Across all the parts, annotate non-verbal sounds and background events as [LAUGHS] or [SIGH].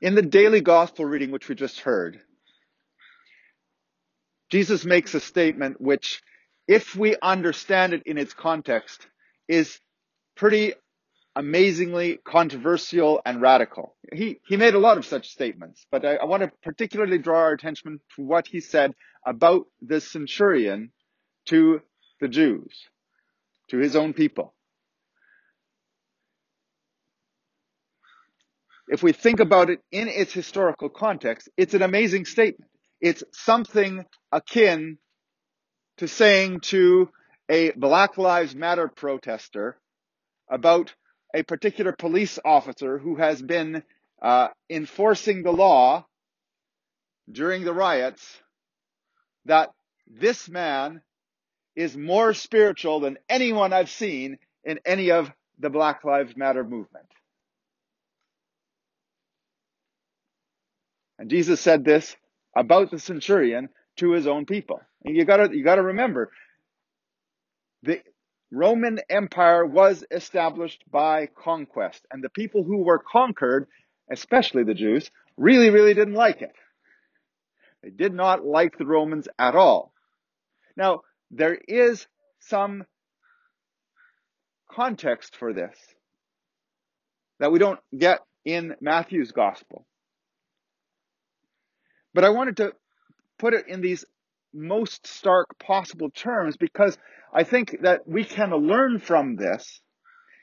In the daily gospel reading, which we just heard, Jesus makes a statement which, if we understand it in its context, is pretty amazingly controversial and radical. He, he made a lot of such statements, but I, I want to particularly draw our attention to what he said about the centurion to the Jews, to his own people. If we think about it in its historical context, it's an amazing statement. It's something akin to saying to a Black Lives Matter protester about a particular police officer who has been uh, enforcing the law during the riots that this man is more spiritual than anyone I've seen in any of the Black Lives Matter movement. And Jesus said this about the centurion to his own people. And you gotta, you gotta remember, the Roman Empire was established by conquest, and the people who were conquered, especially the Jews, really, really didn't like it. They did not like the Romans at all. Now, there is some context for this that we don't get in Matthew's gospel. But I wanted to put it in these most stark possible terms because I think that we can learn from this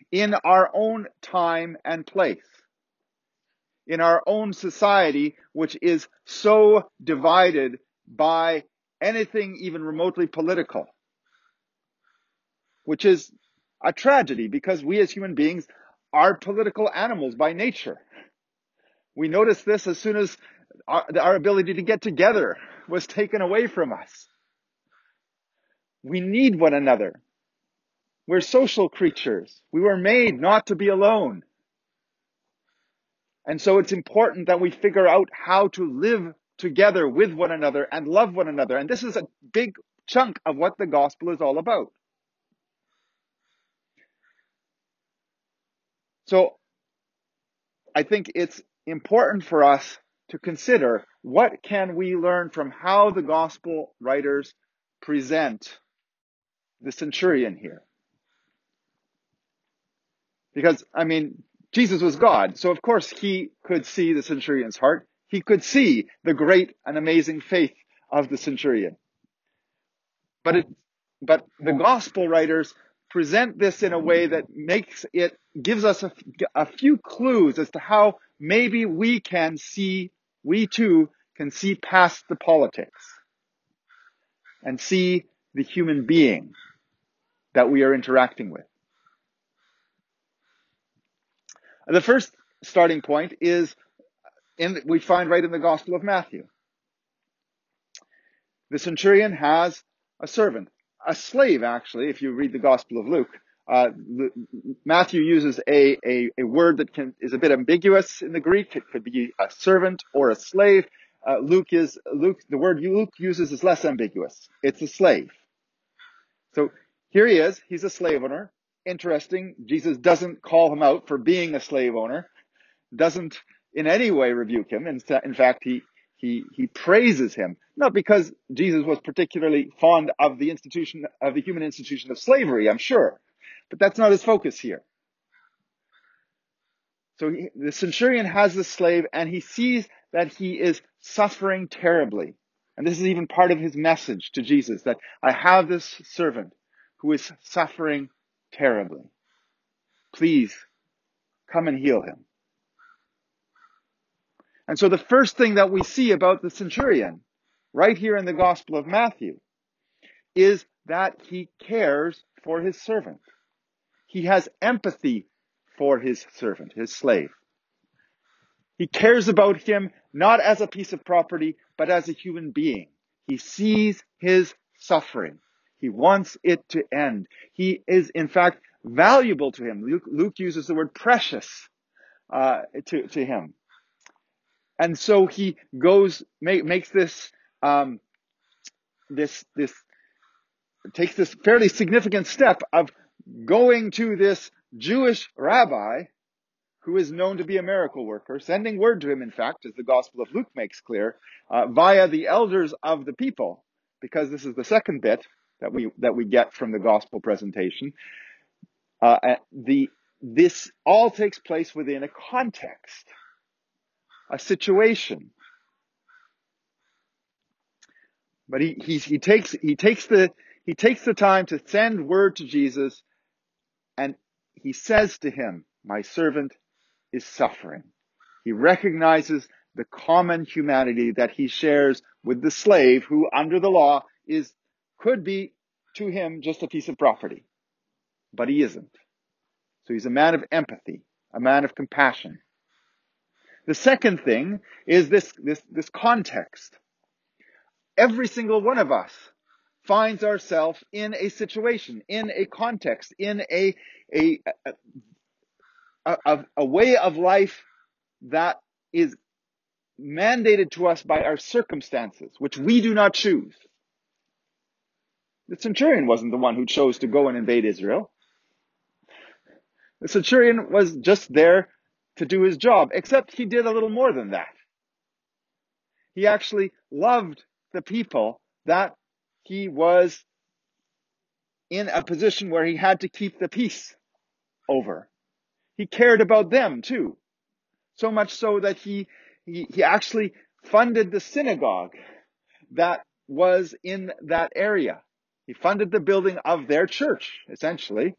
in our own time and place. In our own society, which is so divided by anything even remotely political. Which is a tragedy because we as human beings are political animals by nature. We notice this as soon as our, our ability to get together was taken away from us. We need one another. We're social creatures. We were made not to be alone. And so it's important that we figure out how to live together with one another and love one another. And this is a big chunk of what the gospel is all about. So I think it's important for us to consider what can we learn from how the gospel writers present the centurion here. Because, I mean, Jesus was God, so of course he could see the centurion's heart. He could see the great and amazing faith of the centurion. But it, but the gospel writers present this in a way that makes it, gives us a, a few clues as to how maybe we can see we too can see past the politics and see the human being that we are interacting with. The first starting point is in, we find right in the Gospel of Matthew. The centurion has a servant, a slave actually, if you read the Gospel of Luke. Uh, Matthew uses a, a, a, word that can, is a bit ambiguous in the Greek. It could be a servant or a slave. Uh, Luke is, Luke, the word Luke uses is less ambiguous. It's a slave. So here he is. He's a slave owner. Interesting. Jesus doesn't call him out for being a slave owner. Doesn't in any way rebuke him. In, in fact, he, he, he praises him. Not because Jesus was particularly fond of the institution, of the human institution of slavery, I'm sure but that's not his focus here. So he, the centurion has this slave and he sees that he is suffering terribly. And this is even part of his message to Jesus that I have this servant who is suffering terribly. Please come and heal him. And so the first thing that we see about the centurion right here in the Gospel of Matthew is that he cares for his servant. He has empathy for his servant, his slave. He cares about him not as a piece of property, but as a human being. He sees his suffering. He wants it to end. He is, in fact, valuable to him. Luke, Luke uses the word precious uh, to, to him. And so he goes, make, makes this, um, this, this, takes this fairly significant step of going to this Jewish rabbi who is known to be a miracle worker, sending word to him, in fact, as the Gospel of Luke makes clear, uh, via the elders of the people, because this is the second bit that we that we get from the Gospel presentation. Uh, the this all takes place within a context, a situation. But he, he, he takes he takes the he takes the time to send word to Jesus, and he says to him, "My servant is suffering. He recognizes the common humanity that he shares with the slave who under the law is, could be to him just a piece of property. But he isn't. So he's a man of empathy, a man of compassion. The second thing is this, this, this context. Every single one of us finds ourselves in a situation, in a context, in a, a, a a, a way of life that is mandated to us by our circumstances, which we do not choose. The centurion wasn't the one who chose to go and invade Israel. The centurion was just there to do his job, except he did a little more than that. He actually loved the people that he was in a position where he had to keep the peace over. He cared about them too. So much so that he, he, he actually funded the synagogue that was in that area. He funded the building of their church, essentially.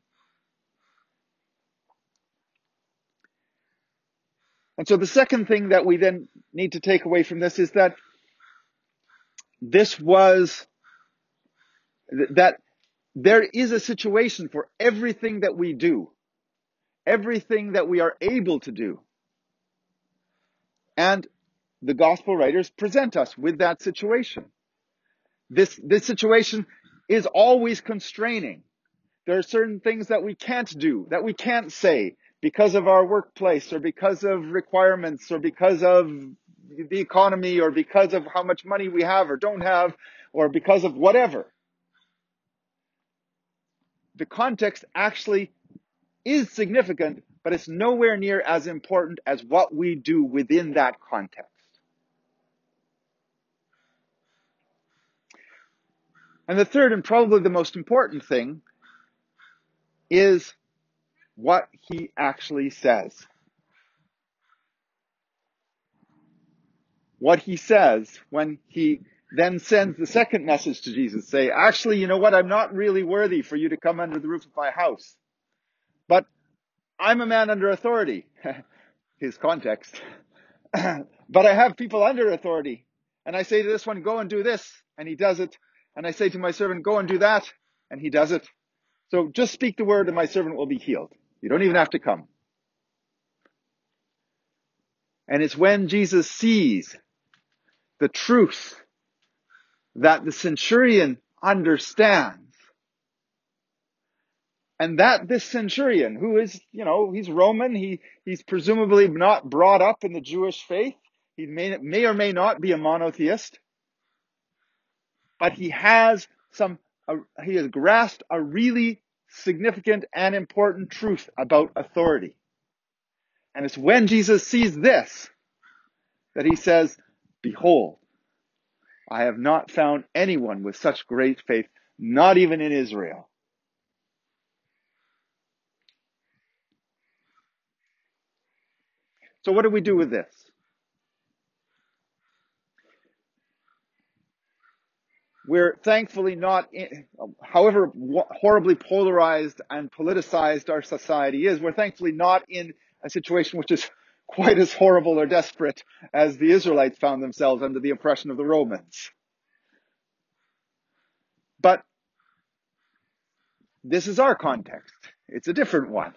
And so the second thing that we then need to take away from this is that this was, that there is a situation for everything that we do everything that we are able to do. And the gospel writers present us with that situation. This, this situation is always constraining. There are certain things that we can't do, that we can't say because of our workplace or because of requirements or because of the economy or because of how much money we have or don't have or because of whatever. The context actually is significant, but it's nowhere near as important as what we do within that context. And the third and probably the most important thing is what he actually says. What he says when he then sends the second message to Jesus, say, actually, you know what? I'm not really worthy for you to come under the roof of my house. But I'm a man under authority. [LAUGHS] His context. [LAUGHS] but I have people under authority. And I say to this one, go and do this. And he does it. And I say to my servant, go and do that. And he does it. So just speak the word and my servant will be healed. You don't even have to come. And it's when Jesus sees the truth that the centurion understands and that this centurion, who is, you know, he's Roman, he, he's presumably not brought up in the Jewish faith. He may, may or may not be a monotheist. But he has some, he has grasped a really significant and important truth about authority. And it's when Jesus sees this that he says, Behold, I have not found anyone with such great faith, not even in Israel. So what do we do with this? We're thankfully not, in, however horribly polarized and politicized our society is, we're thankfully not in a situation which is quite as horrible or desperate as the Israelites found themselves under the oppression of the Romans. But this is our context. It's a different one.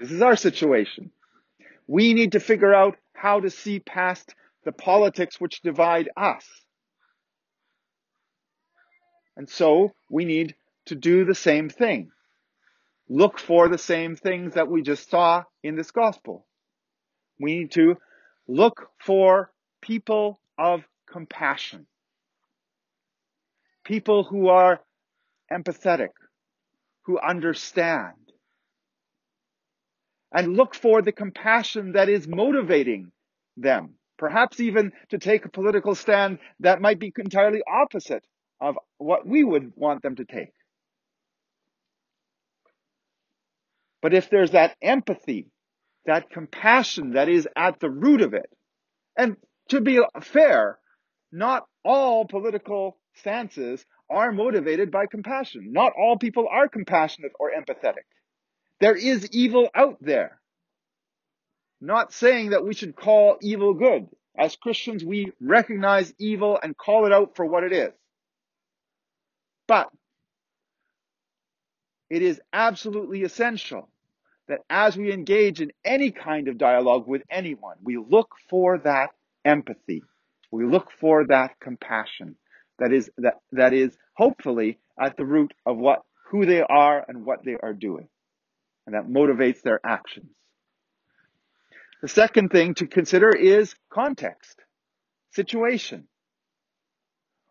This is our situation. We need to figure out how to see past the politics which divide us. And so we need to do the same thing. Look for the same things that we just saw in this gospel. We need to look for people of compassion. People who are empathetic, who understand, and look for the compassion that is motivating them. Perhaps even to take a political stand that might be entirely opposite of what we would want them to take. But if there's that empathy, that compassion that is at the root of it, and to be fair, not all political stances are motivated by compassion. Not all people are compassionate or empathetic. There is evil out there. Not saying that we should call evil good. As Christians, we recognize evil and call it out for what it is. But it is absolutely essential that as we engage in any kind of dialogue with anyone, we look for that empathy. We look for that compassion that is, that, that is hopefully at the root of what, who they are and what they are doing. And that motivates their actions. The second thing to consider is context, situation.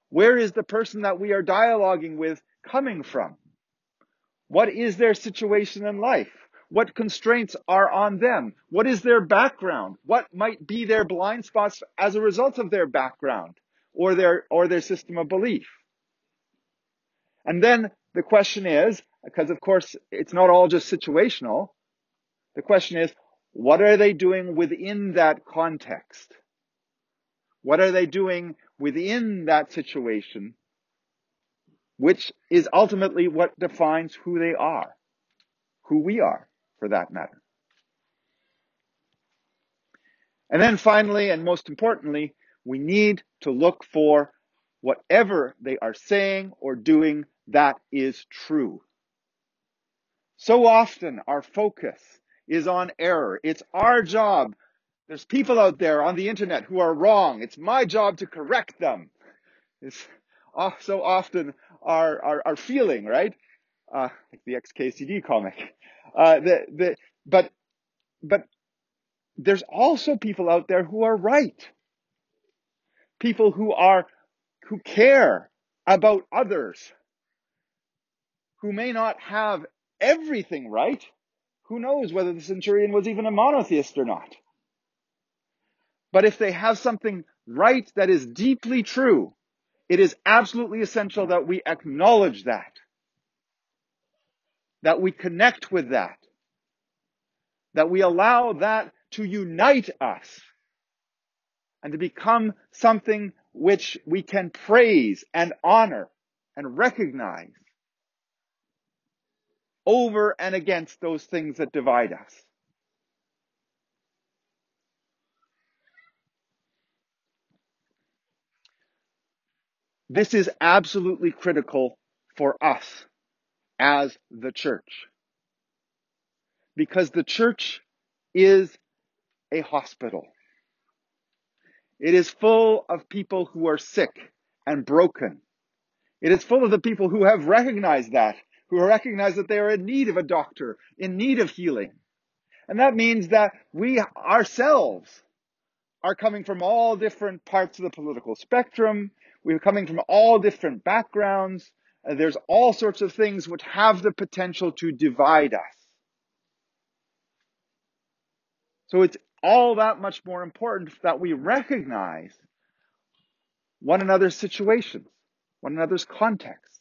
Where is the person that we are dialoguing with coming from? What is their situation in life? What constraints are on them? What is their background? What might be their blind spots as a result of their background or their, or their system of belief? And then the question is, because of course it's not all just situational, the question is, what are they doing within that context? What are they doing within that situation, which is ultimately what defines who they are, who we are for that matter. And then finally, and most importantly, we need to look for whatever they are saying or doing that is true. So often our focus is on error. It's our job. There's people out there on the internet who are wrong. It's my job to correct them. It's so often our, our, our feeling, right? Uh, like the XKCD comic. Uh, the, the, but, but there's also people out there who are right. People who are, who care about others, who may not have everything right. Who knows whether the centurion was even a monotheist or not? But if they have something right that is deeply true, it is absolutely essential that we acknowledge that that we connect with that, that we allow that to unite us and to become something which we can praise and honor and recognize over and against those things that divide us. This is absolutely critical for us as the church. Because the church is a hospital. It is full of people who are sick and broken. It is full of the people who have recognized that, who recognize that they are in need of a doctor, in need of healing. And that means that we ourselves are coming from all different parts of the political spectrum. We're coming from all different backgrounds. Uh, there's all sorts of things which have the potential to divide us. So it's all that much more important that we recognize one another's situations, one another's contexts,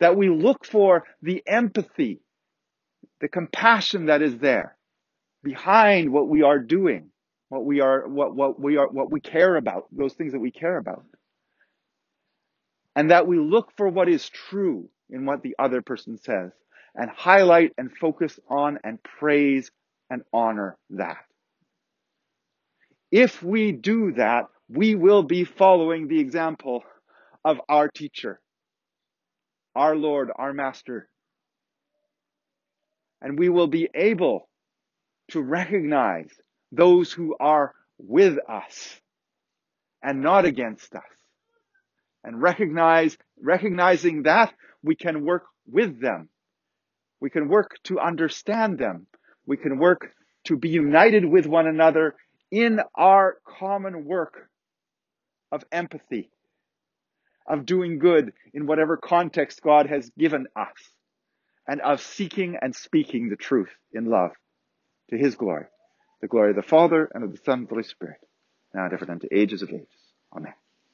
that we look for the empathy, the compassion that is there behind what we are doing, what we are, what, what we are, what we care about, those things that we care about and that we look for what is true in what the other person says and highlight and focus on and praise and honor that. If we do that, we will be following the example of our teacher, our Lord, our Master. And we will be able to recognize those who are with us and not against us and recognize, recognizing that we can work with them. We can work to understand them. We can work to be united with one another in our common work of empathy, of doing good in whatever context God has given us, and of seeking and speaking the truth in love. to his glory, the glory of the Father and of the Son and the Holy Spirit, now and ever ages of ages.